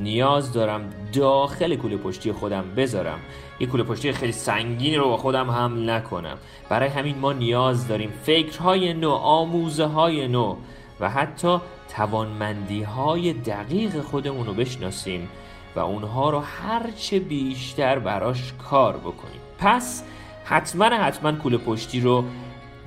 نیاز دارم داخل کوله پشتی خودم بذارم. یه کوله پشتی خیلی سنگین رو با خودم حمل نکنم. برای همین ما نیاز داریم فکرهای نو آموزه های نو و حتی توانمندی های دقیق خودمون رو بشناسیم و اونها رو هرچه بیشتر براش کار بکنیم. پس حتما حتما کوله پشتی رو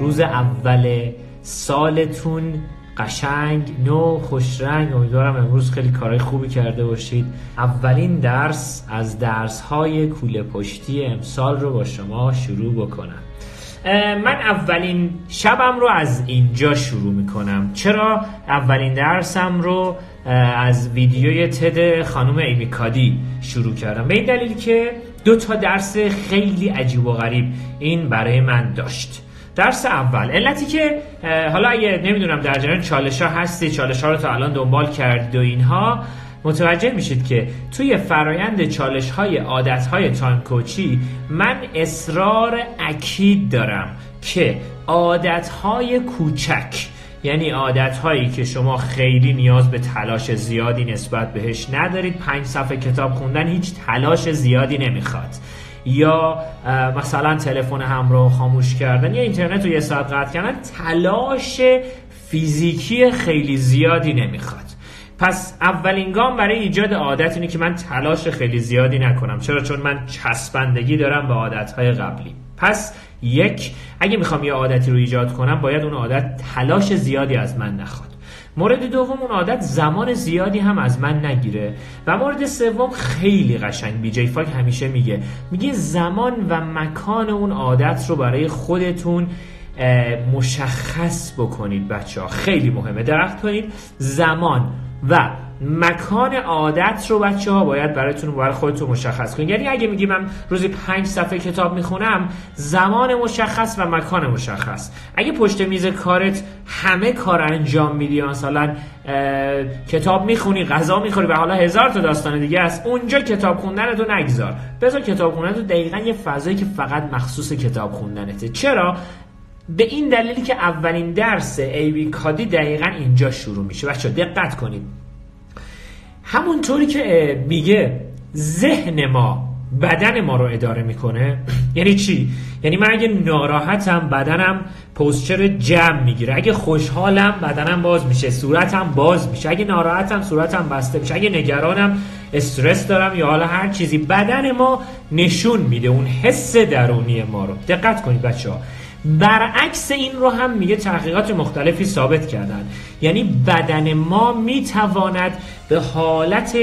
روز اول سالتون قشنگ نو خوشرنگ امیدوارم امروز خیلی کارهای خوبی کرده باشید. اولین درس از درس های کوله پشتی امسال رو با شما شروع بکنم. من اولین شبم رو از اینجا شروع می‌کنم. چرا؟ اولین درسم رو از ویدیوی تد خانم ایمیکادی شروع کردم. به این دلیل که دو تا درس خیلی عجیب و غریب این برای من داشت. درس اول. علتی که حالا اگه نمی‌دونم در جریان چالش ها هستی چالش ها رو تا الان دنبال کردید و اینها متوجه میشید که توی فرایند چالش های عادت های تایم کوچی من اصرار اکید دارم که عادت های کوچک یعنی عادت هایی که شما خیلی نیاز به تلاش زیادی نسبت بهش ندارید پنج صفحه کتاب خوندن هیچ تلاش زیادی نمی‌خواد. یا مثلا تلفن همراه خاموش کردن یا اینترنت رو یه ساعت قطع کردن تلاش فیزیکی خیلی زیادی نمی‌خواد. پس اولین گام برای ایجاد عادت اینه که من تلاش خیلی زیادی نکنم. چرا؟ چون من چسبندگی دارم به عادتهای قبلی. پس یک اگه می‌خوام یه عادتی رو ایجاد کنم باید اون عادت تلاش زیادی از من نخواد. مورد دوم اون عادت زمان زیادی هم از من نگیره. و مورد سوم خیلی قشنگ بی جی فاک همیشه میگه. میگه زمان و مکان اون عادت رو برای خودتون مشخص بکنید بچه ها خیلی مهمه. درخت کنید. زمان. و مکان عادت رو بچه ها باید براتون برای خودتون مشخص کنید. یعنی اگه میگی من روزی پنج صفحه کتاب می‌خونم زمان مشخص و مکان مشخص. اگه پشت میز کارت همه کار انجام میدی مثلا کتاب می‌خونی غذا می‌خوری و حالا هزار تا داستان دیگه است اونجا کتاب خوندن تو نگذار. بذار کتاب خوندن تو دقیقا یه فضایی که فقط مخصوص کتاب خوندنته. چرا؟ به این دلیلی که اولین درس ایوی کادی دقیقا اینجا شروع میشه. بچه دقت کنید. همونطوری که میگه ذهن ما بدن ما رو اداره می‌کنه. یعنی چی؟ یعنی من اگه ناراحتم بدنم پوزچر جمع می‌گیره. اگه خوشحالم بدنم باز میشه. صورتم باز میشه. اگه ناراحتم صورتم بسته میشه. اگه نگرانم استرس دارم یا حالا هر چیزی بدن ما نشون میده. اون حس درونی ما رو. دقت کنید بچه ها برعکس این رو هم میگه تحقیقات مختلفی ثابت کردن. یعنی بدن ما می‌تواند به حالت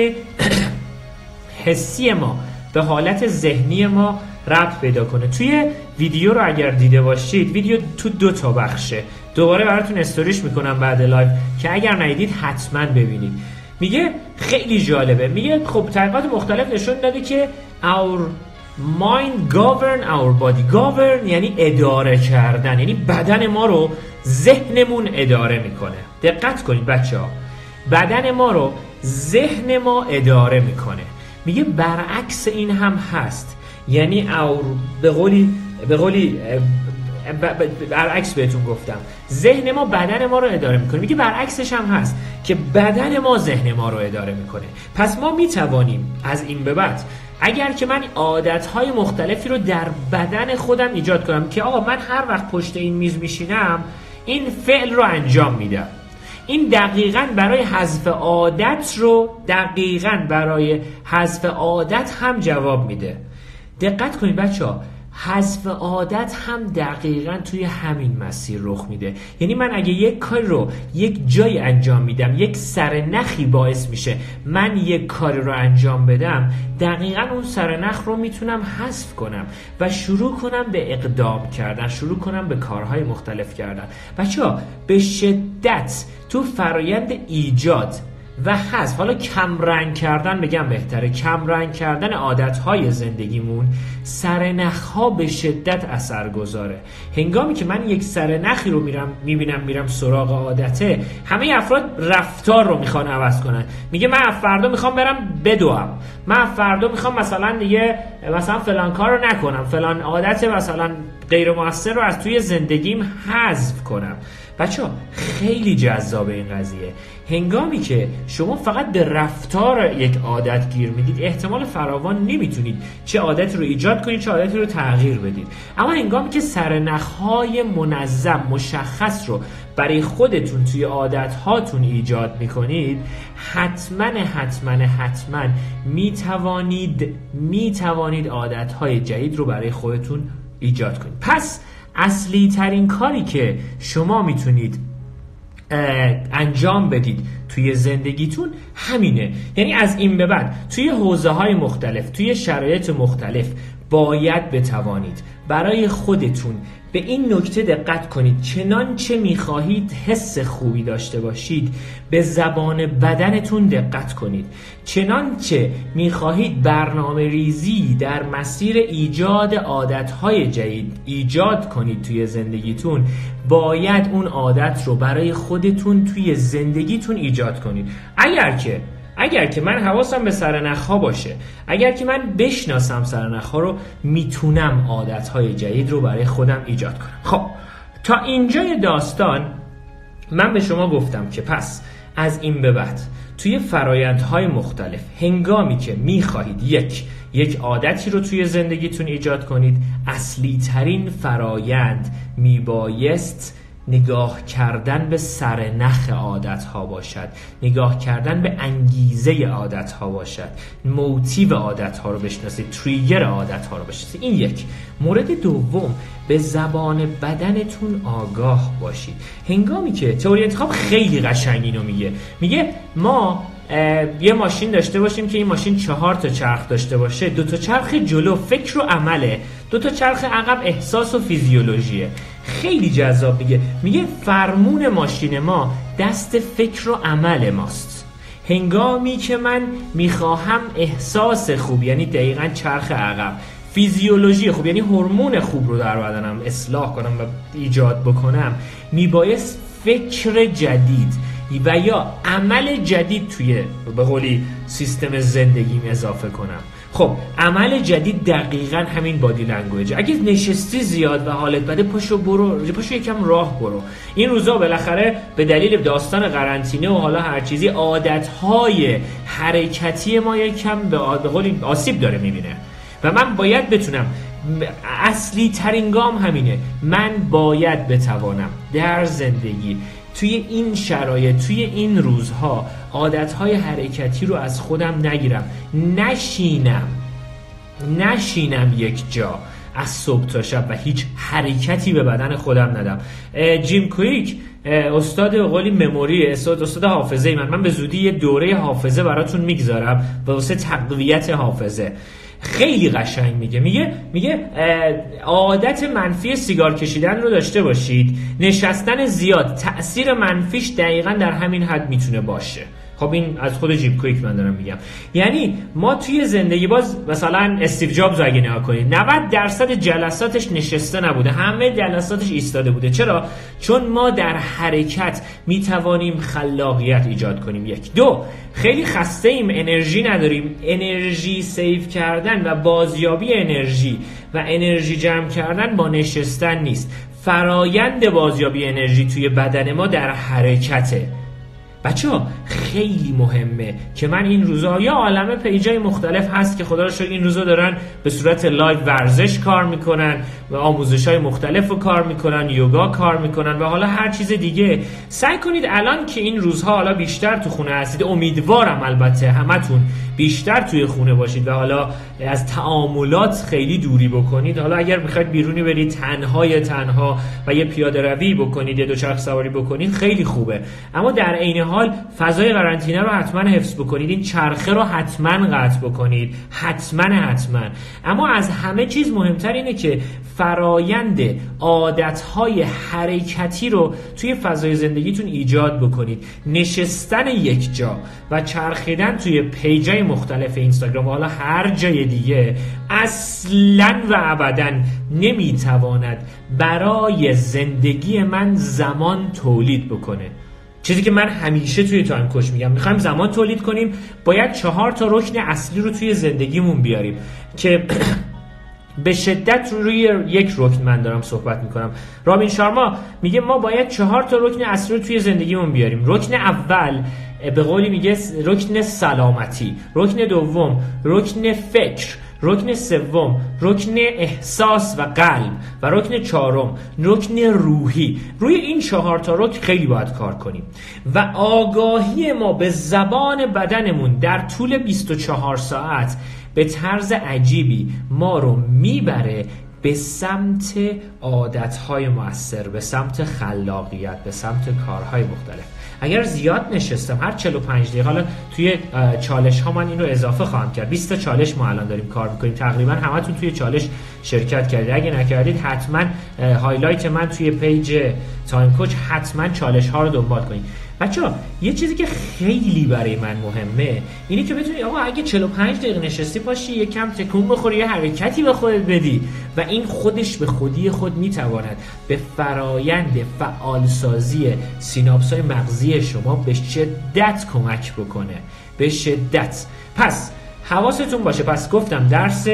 حسی ما به حالت ذهنی ما ربط پیدا کنه. توی ویدیو رو اگر دیده باشید ویدیو تو دو تا بخشه. دوباره براتون استوریش می‌کنم بعد live که اگر ندیدید حتما ببینید. میگه خیلی جالبه. میگه خب تحقیقات مختلف نشون داده که our mind govern our body. Govern یعنی اداره کردن. یعنی بدن ما رو ذهنمون اداره می‌کنه. دقت کنید بچه ها بدن ما رو ذهن ما اداره می‌کنه. میگه برعکس این هم هست. یعنی اور به قولی به قولی برعکس بهتون گفتم. ذهن ما بدن ما رو اداره می‌کنه. میگه برعکسش هم هست که بدن ما ذهن ما رو اداره می‌کنه. پس ما می‌توانیم از این به بعد اگر که من عادتهای مختلفی رو در بدن خودم ایجاد کنم که آقا من هر وقت پشت این میز میشینم این فعل رو انجام میدم. این دقیقا برای حذف عادت رو دقیقا برای حذف عادت هم جواب میده. دقت کنید بچه ها حذف عادت هم دقیقا توی همین مسیر رخ میده. یعنی من اگه یک کار رو یک جای انجام میدم یک سرنخی باعث میشه من یک کار رو انجام بدم دقیقا اون سرنخ رو می‌تونم حذف کنم و شروع کنم به اقدام کردن شروع کنم به کارهای مختلف کردن. بچه ها به شدت تو فرایند ایجاد و حذف. حالا کم رنگ کردن بگم بهتره. کم رنگ کردن عادت های زندگیمون سرنخ ها به شدت اثر گذاره هنگامی که من یک سرنخی رو میرم می‌بینم میرم سراغ عادته همه افراد رفتار رو می‌خوان عوض کنن. میگه من فردا می‌خوام برم بدوم. من فردا می‌خوام مثلا دیگه مثلا فلان کار رو نکنم. فلان عادت مثلا غیر موثر رو از توی زندگیم حذف کنم. بچه خیلی جذاب این قضیه. هنگامی که شما فقط به رفتار یک عادت گیر می‌دید احتمال فراوان نمی‌تونید چه عادتی رو ایجاد کنید چه عادتی رو تغییر بدید. اما هنگامی که سرنخهای منظم مشخص رو برای خودتون توی عادت هاتون ایجاد می‌کنید حتما حتما حتما می‌توانید می‌توانید عادت های جدید رو برای خودتون ایجاد کنید. پس اصلی ترین کاری که شما می‌تونید انجام بدید. توی زندگیتون همینه. یعنی از این به بعد توی حوزه های مختلف توی شرایط مختلف باید بتوانید. برای خودتون به این نکته دقت کنید. چنانچه می‌خواهید حس خوبی داشته باشید به زبان بدنتون دقت کنید. چنانچه می‌خواهید برنامه ریزی در مسیر ایجاد عادتهای جدید ایجاد کنید توی زندگیتون باید اون عادت رو برای خودتون توی زندگیتون ایجاد کنید. اگر که اگر که من حواسم به سرنخها باشه اگر که من بشناسم سرنخها رو می‌تونم عادتهای جدید رو برای خودم ایجاد کنم. خب تا اینجای داستان من به شما گفتم که پس از این به بعد توی فرایندهای مختلف هنگامی که می‌خواهید یک یک عادتی رو توی زندگیتون ایجاد کنید اصلی ترین فرایند میبایست نگاه کردن به سر نخ عادت ها باشد. نگاه کردن به انگیزه عادت ها باشد. موتیو عادت ها رو بشناسید تریگر عادت ها رو بشناسید. این یک. مورد دوم به زبان بدنتون آگاه باشید. هنگامی که تئوری انتخاب خیلی قشنگ اینو میگه. میگه ما یه ماشین داشته باشیم که این ماشین چهار تا چرخ داشته باشه. دو تا چرخ جلو فکر و عمله. دو تا چرخ عقب احساس و فیزیولوژیه. خیلی جذاب میگه. میگه فرمون ماشین ما دست فکر و عمل ماست. هنگامی که من می‌خواهم احساس خوب یعنی دقیقا چرخ عقب فیزیولوژی خوب یعنی هورمون خوب رو در بدنم اصلاح کنم و ایجاد بکنم میبایست فکر جدید و یا عمل جدید توی به قولی سیستم زندگیم اضافه کنم. خب عمل جدید دقیقا همین body language اگه نشستی زیاد و حالت بده پاشو برو پاشو یکم راه برو. این روزا بالاخره به دلیل داستان قرنطینه و حالا هر چیزی عادتهای حرکتی ما یکم به آسیب داره می‌بینه. و من باید بتونم اصلی ترین گام همینه. من باید بتوانم در زندگی توی این شرایط توی این روزها عادتهای حرکتی رو از خودم نگیرم. نشینم. نشینم یک جا. از صبح تا شب و هیچ حرکتی به بدن خودم ندم. جیم کویک استاد قولی مموری استاد استاد حافظه من. من به زودی یه دوره حافظه براتون می‌گذارم. واسه تقویت حافظه. خیلی قشنگ میگه. میگه میگه عادت منفی سیگار کشیدن رو داشته باشید. نشستن زیاد تاثیر منفیش دقیقا در همین حد می‌تونه باشه. خب این از خود جیب کویک من دارم میگم. یعنی ما توی زندگی باز مثلا استیو جابز اگه نگاه کنید 90 درصد جلساتش نشسته نبوده همه جلساتش ایستاده بوده. چرا؟ چون ما در حرکت می‌توانیم خلاقیت ایجاد کنیم. یک. دو خیلی خسته ایم انرژی نداریم. انرژی save کردن و بازیابی انرژی و انرژی جمع کردن با نشستن نیست. فرایند بازیابی انرژی توی بدن ما در حرکته. بچه خیلی مهمه که من این روزا یه عالمه page ای مختلف هست که خدا رو این روزا دارن به صورت live ورزش کار می‌کنن و آموزش های مختلف رو کار می‌کنن یوگا کار می‌کنن و حالا هر چیز دیگه. سعی کنید الان که این روزها حالا بیشتر تو خونه هستید. امیدوارم البته همتون بیشتر توی خونه باشید و حالا از تعاملات خیلی دوری بکنید. حالا اگر می‌خواید بیرونی برید تنهای تنها و یه پیاده روی بکنید یه دوچرخ سواری بکنید خیلی خوبه. اما در عین حال فضای قرنطینه رو حتما حفظ بکنید. این چرخه رو حتما قطع بکنید. حتما حتما. اما از همه چیز مهمتر اینه که فرایند عادتهای حرکتی رو توی فضای زندگیتون ایجاد بکنید. نشستن یک جا و چرخیدن توی پیجای مختلف اینستاگرام و حالا هر جای دیگه اصلا و ابدا نمی‌تواند برای زندگی من زمان تولید بکنه. چیزی که من همیشه توی تایم کوچ میگم. می‌خوایم زمان تولید کنیم باید چهار تا رکن اصلی رو توی زندگیمون بیاریم که به شدت روی یک رکن من دارم صحبت می‌کنم. رابین شارما میگه ما باید چهار تا رکن اصلی رو توی زندگیمون بیاریم. رکن اول به قولی میگه رکن سلامتی رکن دوم رکن فکر. رکن سوم رکن احساس و قلب و رکن چهارم رکن روحی. روی این چهار تا رکن خیلی باید کار کنیم. و آگاهی ما به زبان بدنمون در طول 24 ساعت به طرز عجیبی ما رو می‌بره به سمت عادتهای مؤثر به سمت خلاقیت به سمت کارهای مختلف. اگر زیاد نشستم هر 45 دقیقه حالا توی چالش ها من این رو اضافه خواهم کرد. 20 تا چالش ما الان داریم کار می‌کنیم. تقریبا همتون توی چالش شرکت کردید. اگه نکردید حتما highlight من توی page time coach حتما چالش ها رو دنبال کنید. بچه یه چیزی که خیلی برای من مهمه اینه که بتونی آقا اگه 45 دقیقه نشستی پاشی یه کم تکون بخوری یه حرکتی به خودت بدی و این خودش به خودی خود می‌تواند به فرایند فعالسازی سیناپس های مغزی شما به شدت کمک بکنه. به شدت. پس حواستون باشه. پس گفتم درس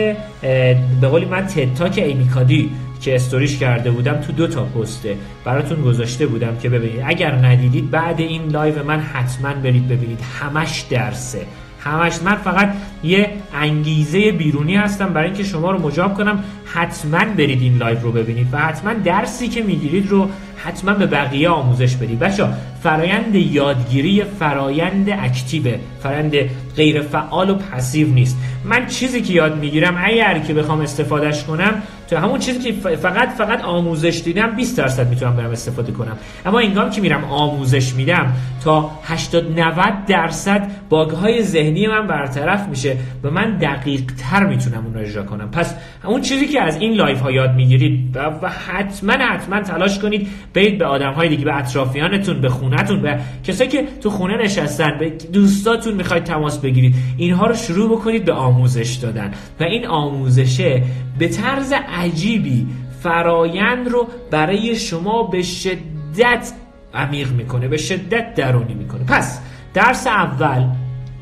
به قولی من TED Talk ایمی کادی که استوریش کرده بودم تو دو تا پسته براتون گذاشته بودم که ببینید. اگر ندیدید بعد این live من حتما برید ببینید. همش درسه. همش من فقط یه انگیزه بیرونی هستم برای اینکه شما رو مجاب کنم. حتما برید این live رو ببینید و حتما درسی که می‌گیرید رو حتما به بقیه آموزش بدید. بچه فرایند یادگیری فرایند اکتیوه فرایند غیر فعال و پسیو نیست. من چیزی که یاد می‌گیرم اگر که بخوام استفادهش کنم همون چیزی که فقط فقط آموزش دیدم 20 درصد می‌تونم برم استفاده کنم. اما اینگام که میرم آموزش میدم تا 80 90 درصد باگ های ذهنی من برطرف میشه و من دقیق تر می‌تونم اون رو اجرا کنم. پس اون چیزی که از این live ها یاد می‌گیرید و حتما حتما تلاش کنید برید به آدم های دیگه به اطرافیانتون به خونتون به کسایی که تو خونه نشستن به دوستاتون می‌خواید تماس بگیرید. اینها رو شروع بکنید به آموزش دادن. و این آموزشه به طرز عجیبی فرایند رو برای شما به شدت عمیق می‌کنه به شدت درونی می‌کنه. پس درس اول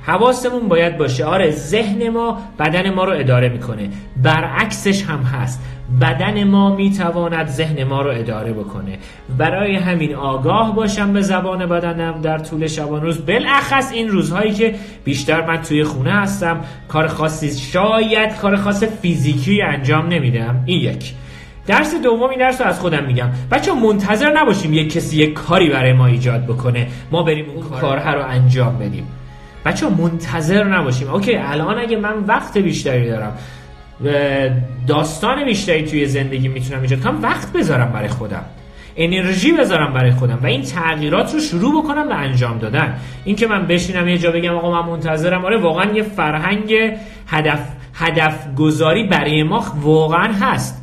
حواسمون باید باشه. آره ذهن ما بدن ما رو اداره می‌کنه. برعکسش هم هست. بدن ما می‌تواند ذهن ما رو اداره بکنه. برای همین آگاه باشم به زبان بدنم در طول شبان روز. بالاخص این روزهایی که بیشتر من توی خونه هستم کار خاصی شاید کار خاص فیزیکی انجام نمیدم. این یک. درس دوم این درس رو از خودم میگم. بچه منتظر نباشیم یک کسی یک کاری برای ما ایجاد بکنه. ما بریم اون کارها رو انجام بدیم. بچه منتظر نباشیم. اوکی الان اگه من وقت بیشتری دارم داستان بیشتری توی زندگی می‌تونم ایجاد کنم وقت بذارم برای خودم. انرژی بذارم برای خودم و این تغییرات رو شروع بکنم به انجام دادن. این که من بشینم یه جا بگم آقا من منتظرم آره واقعا یه فرهنگ هدف هدف گذاری برای ما واقعا هست.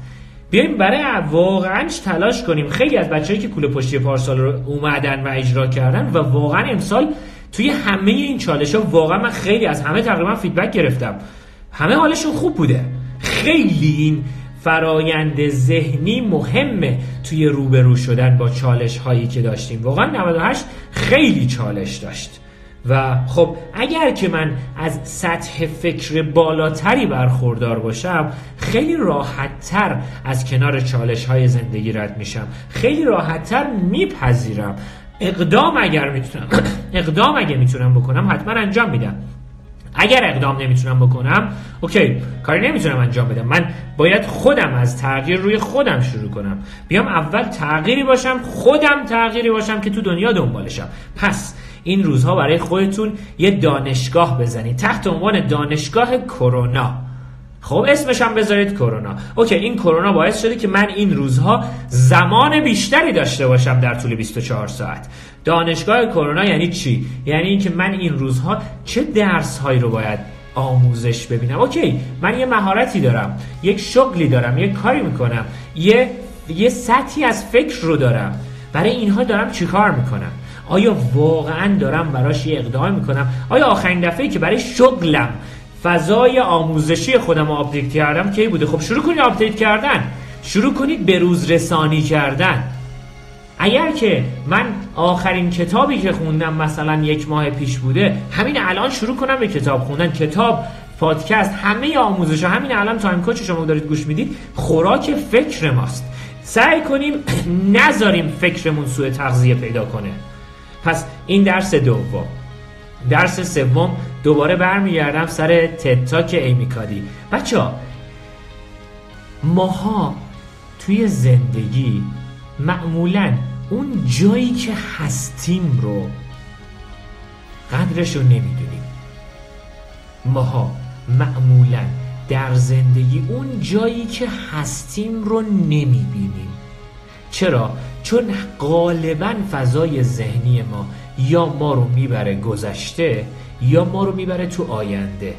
بیایم برای واقعا تلاش کنیم. خیلی از بچه‌ای که کوله پشتی پارسال رو اومدن و اجرا کردن و واقعا امسال توی همه این چالش ها واقعا من خیلی از همه تقریبا فیدبک گرفتم. همه حالشون خوب بوده. خیلی این فرایند ذهنی مهمه توی روبرو شدن با چالش هایی که داشتیم. واقعا 98 خیلی چالش داشت. و خب اگر که من از سطح فکر بالاتری برخوردار باشم خیلی راحتتر از کنار چالش های زندگی رد میشم. خیلی راحتتر میپذیرم. اقدام اگر می‌تونم اقدام اگر می‌تونم بکنم حتما انجام میدم. اگر اقدام نمی‌تونم بکنم اوکی کاری نمی‌تونم انجام بدم. من باید خودم از تغییر روی خودم شروع کنم. بیام اول تغییری باشم خودم تغییری باشم که تو دنیا دنبالشم. پس این روزها برای خودتون یه دانشگاه بزنید تحت عنوان دانشگاه کرونا. خب اسمش هم بذارید کرونا. اوکی این کرونا باعث شده که من این روزها زمان بیشتری داشته باشم در طول 24 ساعت. دانشگاه کرونا یعنی چی؟ یعنی اینکه من این روزها چه درس هایی رو باید آموزش ببینم؟ اوکی من یه مهارتی دارم یک شغلی دارم یک کاری می‌کنم یه یه سطحی از فکر رو دارم. برای اینها دارم چیکار می‌کنم؟ آیا واقعا دارم براش یه اقدام می‌کنم؟ آیا آخرین دفعه که برای شغلم فضای آموزشی خودم update کردم کی بوده؟ خب شروع کنید update کردن. شروع کنید به روز رسانی کردن. اگر که من آخرین کتابی که خوندم مثلا یک ماه پیش بوده همین الان شروع کنم به کتاب خوندن. کتاب پادکست همه آموزش ها همین الان تایم کوچ شما دارید گوش می‌دید خوراک فکر ماست. سعی کنیم نذاریم فکرمون سوء تغذیه پیدا کنه. پس این درس دوم. درس سوم دوباره برمیگردم سر TED Talk ایمی کادی بچه ها ماها توی زندگی معمولا اون جایی که هستیم رو قدرش رو نمی‌دونیم. ماها معمولا در زندگی اون جایی که هستیم رو نمی‌بینیم. چرا؟ چون غالبا فضای ذهنی ما یا ما رو می‌بره گذشته یا ما رو می‌بره تو آینده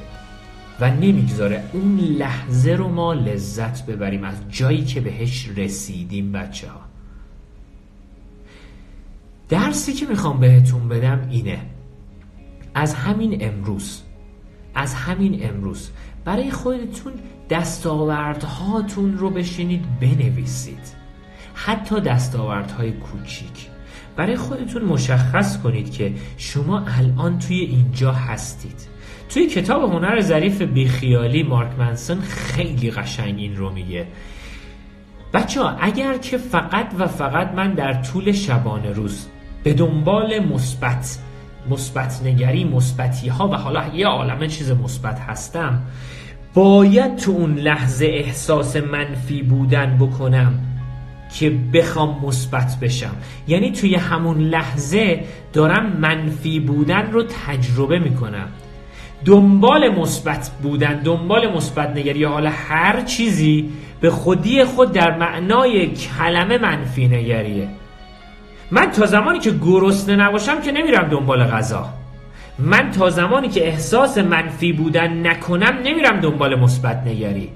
و نمی‌گذاره. اون لحظه رو ما لذت ببریم از جایی که بهش رسیدیم بچه ها درسی که می‌خوام بهتون بدم اینه. از همین امروز از همین امروز برای خودتون دستاوردهاتون رو بشینید بنویسید. حتی دستاوردهای کوچیک. برای خودتون مشخص کنید که شما الان توی اینجا هستید. توی کتاب هنر ظریف بیخیالی مارک منسون خیلی قشنگ این رو میگه. بچه ها اگر که فقط و فقط من در طول شبانه روز به دنبال مثبت مثبت نگری مثبتی ها و حالا یه عالمه چیز مثبت هستم باید تو اون لحظه احساس منفی بودن بکنم. که بخوام مثبت بشم. یعنی توی همون لحظه دارم منفی بودن رو تجربه می‌کنم. دنبال مثبت بودن دنبال مثبت نگری حالا هر چیزی به خودی خود در معنای کلمه منفی نگریه. من تا زمانی که گرسنه نباشم که نمیرم دنبال غذا. من تا زمانی که احساس منفی بودن نکنم نمیرم دنبال مثبت نگری.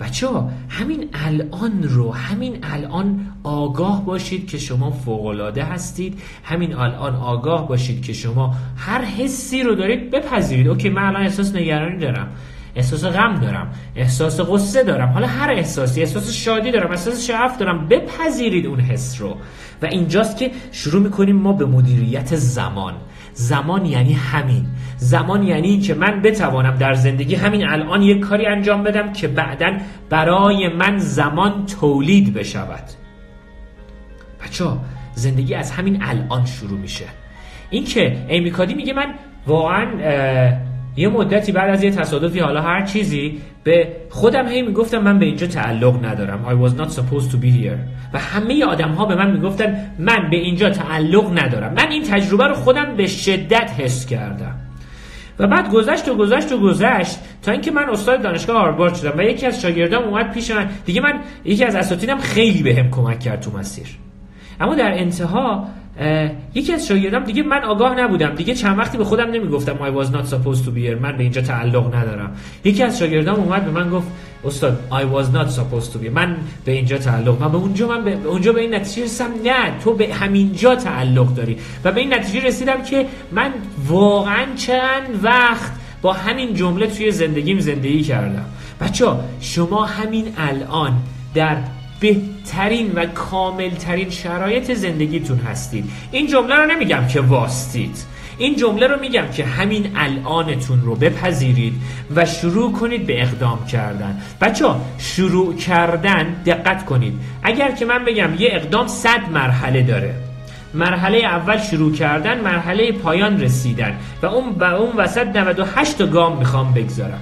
بچه ها همین الان رو همین الان آگاه باشید که شما فوقلاده هستید. همین الان آگاه باشید که شما هر حسی رو دارید بپذیرید. اوکی من الان احساس نگرانی دارم احساس غم دارم احساس غصه دارم. حالا هر احساسی احساس شادی دارم احساس شعف دارم بپذیرید اون حس رو. و اینجاست که شروع می‌کنیم ما به مدیریت زمان. زمان یعنی همین. زمان یعنی که من بتوانم در زندگی همین الان یک کاری انجام بدم که بعدا برای من زمان تولید بشود. بچه زندگی از همین الان شروع میشه. این که ایمیکادی میگه من واقعا یه مدتی بعد از یه تصادفی حالا هر چیزی به خودم هی می‌گفتم من به اینجا تعلق ندارم. I was not supposed to be here. و همه آدم ها به من می‌گفتن من به اینجا تعلق ندارم. من این تجربه رو خودم به شدت حس کردم. و بعد گذشت و گذشت و گذشت تا اینکه من استاد دانشگاه هاروارد شدم و یکی از شاگردام اومد پیش من. دیگه من یکی از اساتیدم خیلی بهم کمک کرد تو مسیر. اما در انتها یکی از شاگردام دیگه من آگاه نبودم. دیگه چند وقتی به خودم نمی‌گفتم I was not supposed to be here. من به اینجا تعلق ندارم. یکی از شاگردام اومد به من گفت استاد I was not supposed to be من به اینجا تعلق من به اونجا من به اونجا به این نتیجه رسیدم. نه تو به همینجا تعلق داری. و به این نتیجه رسیدم که من واقعا چند وقت با همین جمله توی زندگیم زندگی کردم. بچه شما همین الان در بهترین و کاملترین شرایط زندگیتون هستید. این جمله رو نمیگم که واستید. این جمله رو میگم که همین الانتون رو بپذیرید و شروع کنید به اقدام کردن. بچه شروع کردن دقت کنید. اگر که من بگم یه اقدام صد مرحله داره. مرحله اول شروع کردن مرحله پایان رسیدن و اون و اون وسط 98 تا گام می‌خوام بگذارم.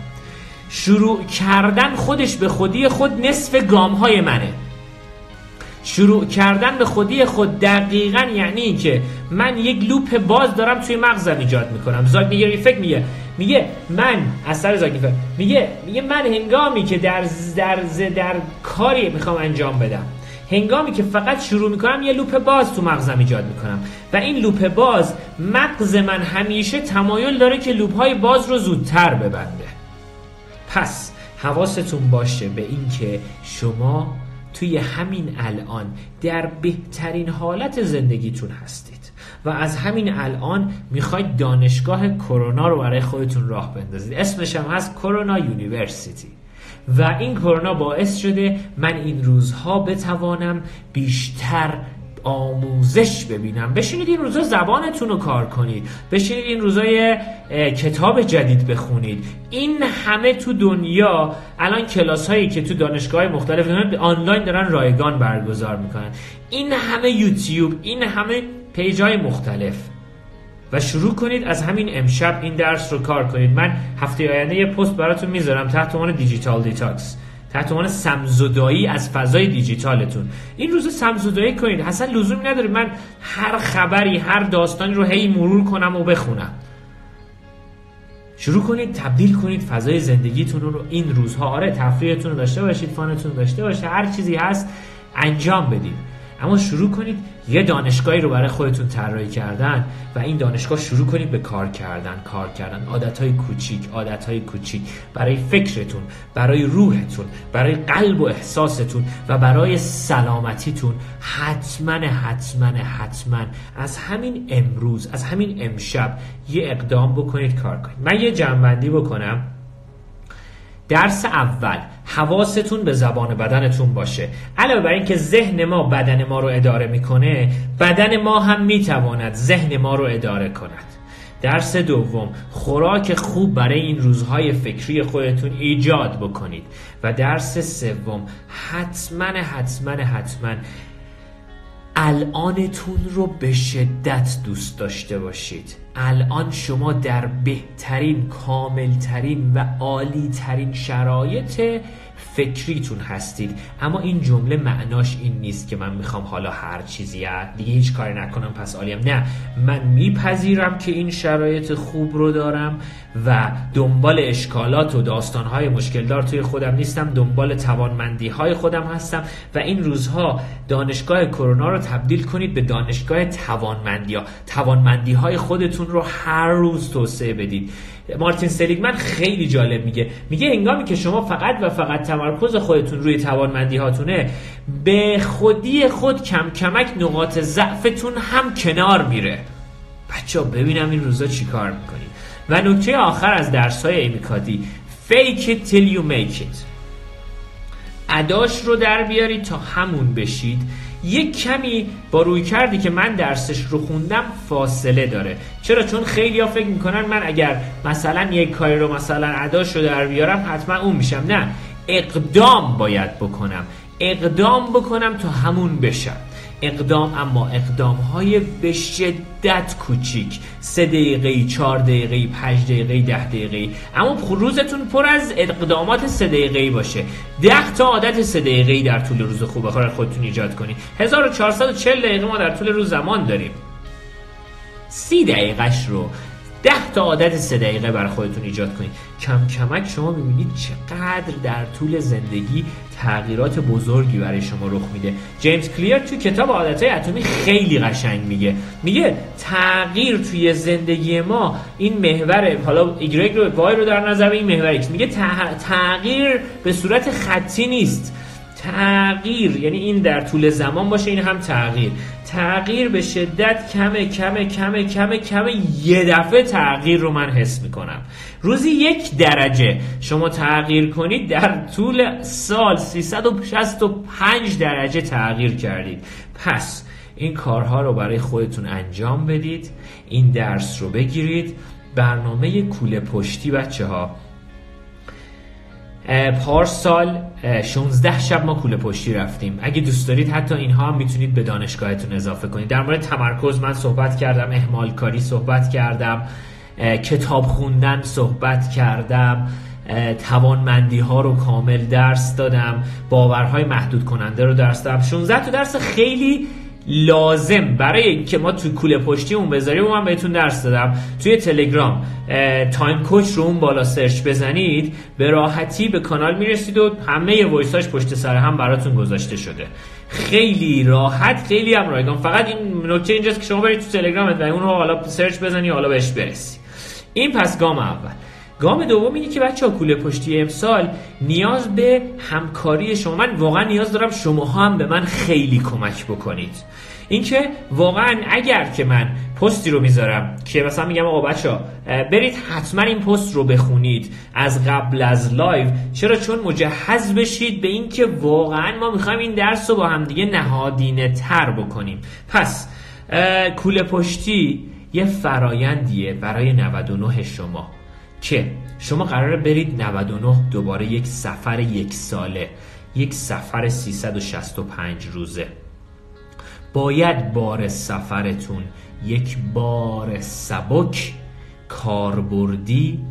شروع کردن خودش به خودی خود نصف گام های منه. شروع کردن به خودی خود دقیقا یعنی که من یک loop باز دارم توی مغزم ایجاد می‌کنم. زایگارنیک effect میگه. میگه من اثر زایگارنیک میگه میگه من هنگامی که در در در کاری می‌خوام انجام بدم. هنگامی که فقط شروع می‌کنم یه loop باز تو مغزم ایجاد می‌کنم. و این loop باز مغز من همیشه تمایل داره که loop های باز رو زودتر ببنده. پس حواستون باشه به اینکه شما توی همین الان در بهترین حالت زندگیتون هستید. و از همین الان می‌خواید دانشگاه کرونا رو برای خودتون راه بندازید. اسمش هم هست کرونا یونیورسیتی. و این کرونا باعث شده من این روزها بتوانم بیشتر آموزش ببینم. بشینید این روزا زبانتون رو کار کنید. بشینید این روزای کتاب جدید بخونید. این همه تو دنیا الان کلاس هایی که تو دانشگاه مختلف آنلاین دارن رایگان برگزار می‌کنن. این همه یوتیوب این همه page های مختلف. و شروع کنید از همین امشب این درس رو کار کنید. من هفته آینده یه پست براتون می‌ذارم تحت عنوان digital detox. تحت عنوان سم‌زدایی از فضای دیجیتالتون. این روزا سم‌زدایی کنید. اصلا لزوم نداره من هر خبری هر داستانی رو هی مرور کنم و بخونم. شروع کنید تبدیل کنید فضای زندگیتون رو این روزها. آره تفریحتون رو داشته باشید فانتون داشته باشه هر چیزی هست انجام بدید. اما شروع کنید یه دانشگاهی رو برای خودتون طراحی کردن و این دانشگاه شروع کنید به کار کردن کار کردن. عادتهای کوچیک عادتهای کوچیک. برای فکرتون برای روحتون برای قلب و احساستون و برای سلامتیتون حتما حتما حتما از همین امروز از همین امشب یه اقدام بکنید کار کنید. من یه جنبندی بکنم. درس اول حواستون به زبان بدنتون باشه. علاوه بر اینکه ذهن ما بدن ما رو اداره می‌کنه بدن ما هم می‌تواند ذهن ما رو اداره کند. درس دوم خوراک خوب برای این روزهای فکری خودتون ایجاد بکنید. و درس سوم حتما حتما حتما الانتون رو به شدت دوست داشته باشید. الان شما در بهترین کاملترین و عالیترین شرایط فکریتون هستید. اما این جمله معناش این نیست که من می‌خوام حالا هر چیزی دیگه هیچ کاری نکنم پس عالیم نه. من میپذیرم که این شرایط خوب رو دارم و دنبال اشکالات و داستانهای مشکلدار توی خودم نیستم دنبال توانمندی های خودم هستم و این روزها دانشگاه کرونا رو تبدیل کنید به دانشگاه توانمندی ها توانمندی های خودتون رو هر روز توسعه بدید. مارتین سلیگمن خیلی جالب میگه. میگه هنگامی که شما فقط و فقط تمرکز خودتون روی توانمندی هاتونه به خودی خود کم کمک نقاط ضعفتون هم کنار میره. بچه ببینم این روزا چی کار می‌کنید و نکته آخر از درس های ایمیکادی fake it till you make it. اداش رو در بیارید تا همون بشید. یک کمی با روی کردی که من درسش رو خوندم فاصله داره. چرا؟ چون خیلی ها فکر می‌کنن من اگر مثلا یک کاری رو مثلا اداش رو در بیارم حتما اون میشم. نه. اقدام باید بکنم. اقدام بکنم تا همون بشم. اقدام اما اقدام های به شدت کوچیک. سه دقیقه چهار دقیقه پنج دقیقه ده دقیقه اما روزتون پر از اقدامات سه دقیقه باشه. ده تا عادت سه دقیقه در طول روز خوبه. خودتون ایجاد کنید 1440 دقیقه ما در طول روز زمان داریم. سی دقیقهش رو ده تا عادت سه دقیقه برای خودتون ایجاد کنید کم کمک شما می‌بینید چقدر در طول زندگی تغییرات بزرگی برای شما رخ میده. جیمز کلیر تو کتاب عادتهای اتمی خیلی قشنگ میگه. میگه تغییر توی زندگی ما این محور حالا ایگرگ رو y رو در نظر این محور ایکس میگه تغییر به صورت خطی نیست. تغییر یعنی این در طول زمان باشه این هم تغییر. تغییر به شدت کمه کمه کمه کمه کمه. یه دفعه تغییر رو من حس می‌کنم. روزی یک درجه. شما تغییر کنید در طول سال 365 درجه تغییر کردید. پس این کارها رو برای خودتون انجام بدید این درس رو بگیرید. برنامه کوله پشتی بچه ها پارسال 16 شب ما کوله پشتی رفتیم. اگه دوست دارید حتی اینها هم می‌تونید به دانشگاهتون اضافه کنید. در مورد تمرکز من صحبت کردم اهمال کاری صحبت کردم کتاب خوندن صحبت کردم توانمندی ها رو کامل درس دادم باورهای محدود کننده رو درس دادم. 16 تا درس خیلی لازم برای که ما توی کوله پشتی اون بذاریم من بهتون درس دادم. توی تلگرام تایم کوچ رو اون بالا سرچ بزنید به راحتی به کانال می‌رسید و همه وایساش پشت سر هم براتون گذاشته شده. خیلی راحت خیلی هم رایگان فقط این نکته اینجاست که شما برید تو تلگرامت و اون رو حالا سرچ بزنی حالا بهش برسی. این پس گام اول. گام دوم اینه که بچه ها کوله پشتی امسال نیاز به همکاری شما من واقعا نیاز دارم شما هم به من خیلی کمک بکنید. اینکه واقعا اگر که من پستی رو می‌ذارم که مثلا میگم آقا بچه برید حتما این پست رو بخونید از قبل از live. چرا؟ چون مجهز بشید به اینکه واقعا ما می‌خوایم این درس رو با همدیگه نهادینه تر بکنیم. پس کوله پشتی یه فرایندیه برای 99 شما. که شما قراره برید 99 دوباره یک سفر یک ساله یک سفر 365 روزه. باید بار سفرتون یک بار سبک کاربردی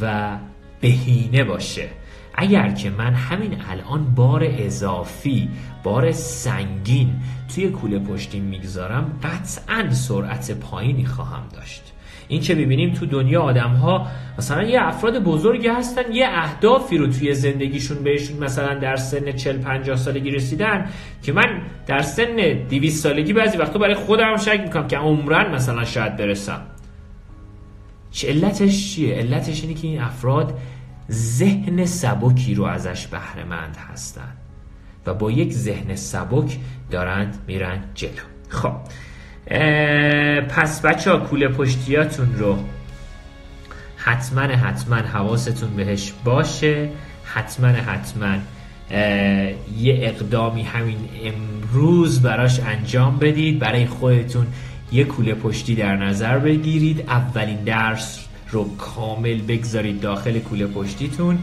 و بهینه باشه. اگر که من همین الان بار اضافی بار سنگین توی کوله پشتی می‌گذارم قطعا سرعت پایینی خواهم داشت. این که می‌بینیم تو دنیا آدم ها مثلا یه افراد بزرگی هستن یه اهدافی رو توی زندگیشون بهشون مثلا در سن 40 50 سالگی رسیدن که من در سن 200 سالگی بعضی وقتا برای خودم شک می‌کنم که عمرن مثلا شاید برسم. چه علتش چیه؟ علتش اینه که این افراد ذهن سبکی رو ازش بهره مند هستن و با یک ذهن سبک دارند میرن جلو. خب پس بچه ها کوله پشتیاتون رو حتما حتما حواستون بهش باشه. حتما حتما یه اقدامی همین امروز براش انجام بدید. برای خودتون یه کوله پشتی در نظر بگیرید. اولین درس رو کامل بگذارید داخل کوله پشتیتون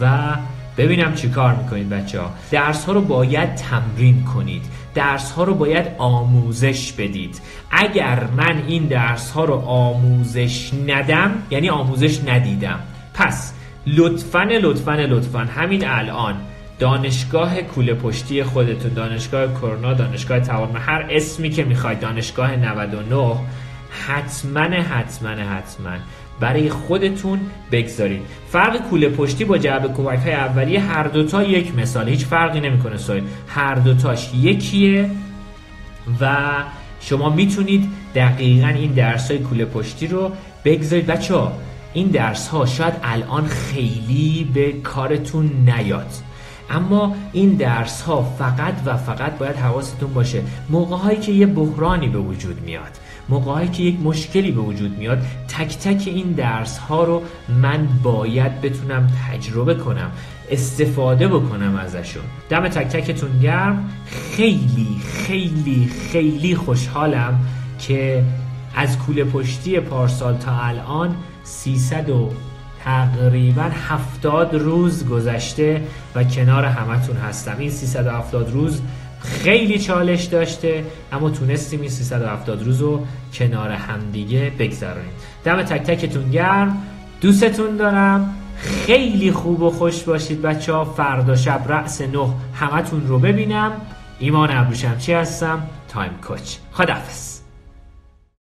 و ببینم چی کار می‌کنید بچه ها درس ها رو باید تمرین کنید. درس ها رو باید آموزش بدید. اگر من این درس ها رو آموزش ندم یعنی آموزش ندیدم. پس لطفا لطفا لطفا همین الان دانشگاه کوله پشتی خودتون دانشگاه کرونا دانشگاه توان هر اسمی که می‌خواید دانشگاه 99 حتما حتما حتما برای خودتون بگذارید فرق کوله پشتی با جعب کمک های اولیه هر دوتا یک مثال. هیچ فرقی نمی‌کنه سویل هر دوتاش یکیه و شما می‌تونید دقیقا این درس های کوله پشتی رو بگذارید. بچه ها این درس ها شاید الان خیلی به کارتون نیاد. اما این درس ها فقط و فقط باید حواستون باشه. موقع هایی که یه بحرانی به وجود میاد. موقعی که یک مشکلی به وجود میاد تک تک این درس ها رو من باید بتونم تجربه کنم استفاده بکنم ازشون. دم تک تکتون گرم. خیلی خیلی خیلی خوشحالم که از کوله پشتی پارسال تا الان 300 و تقریبا 70 روز گذشته و کنار همتون هستم. این 370 روز خیلی چالش داشته اما تونستیم این 370 روز رو کنار همدیگه بگذاریم دم تک تکتون گرم. دوستتون دارم. خیلی خوب و خوش باشید بچه ها. فردا شب رأس نه همتون رو ببینم. ایمان ابروشمچی هستم. تایم کوچ. خدافز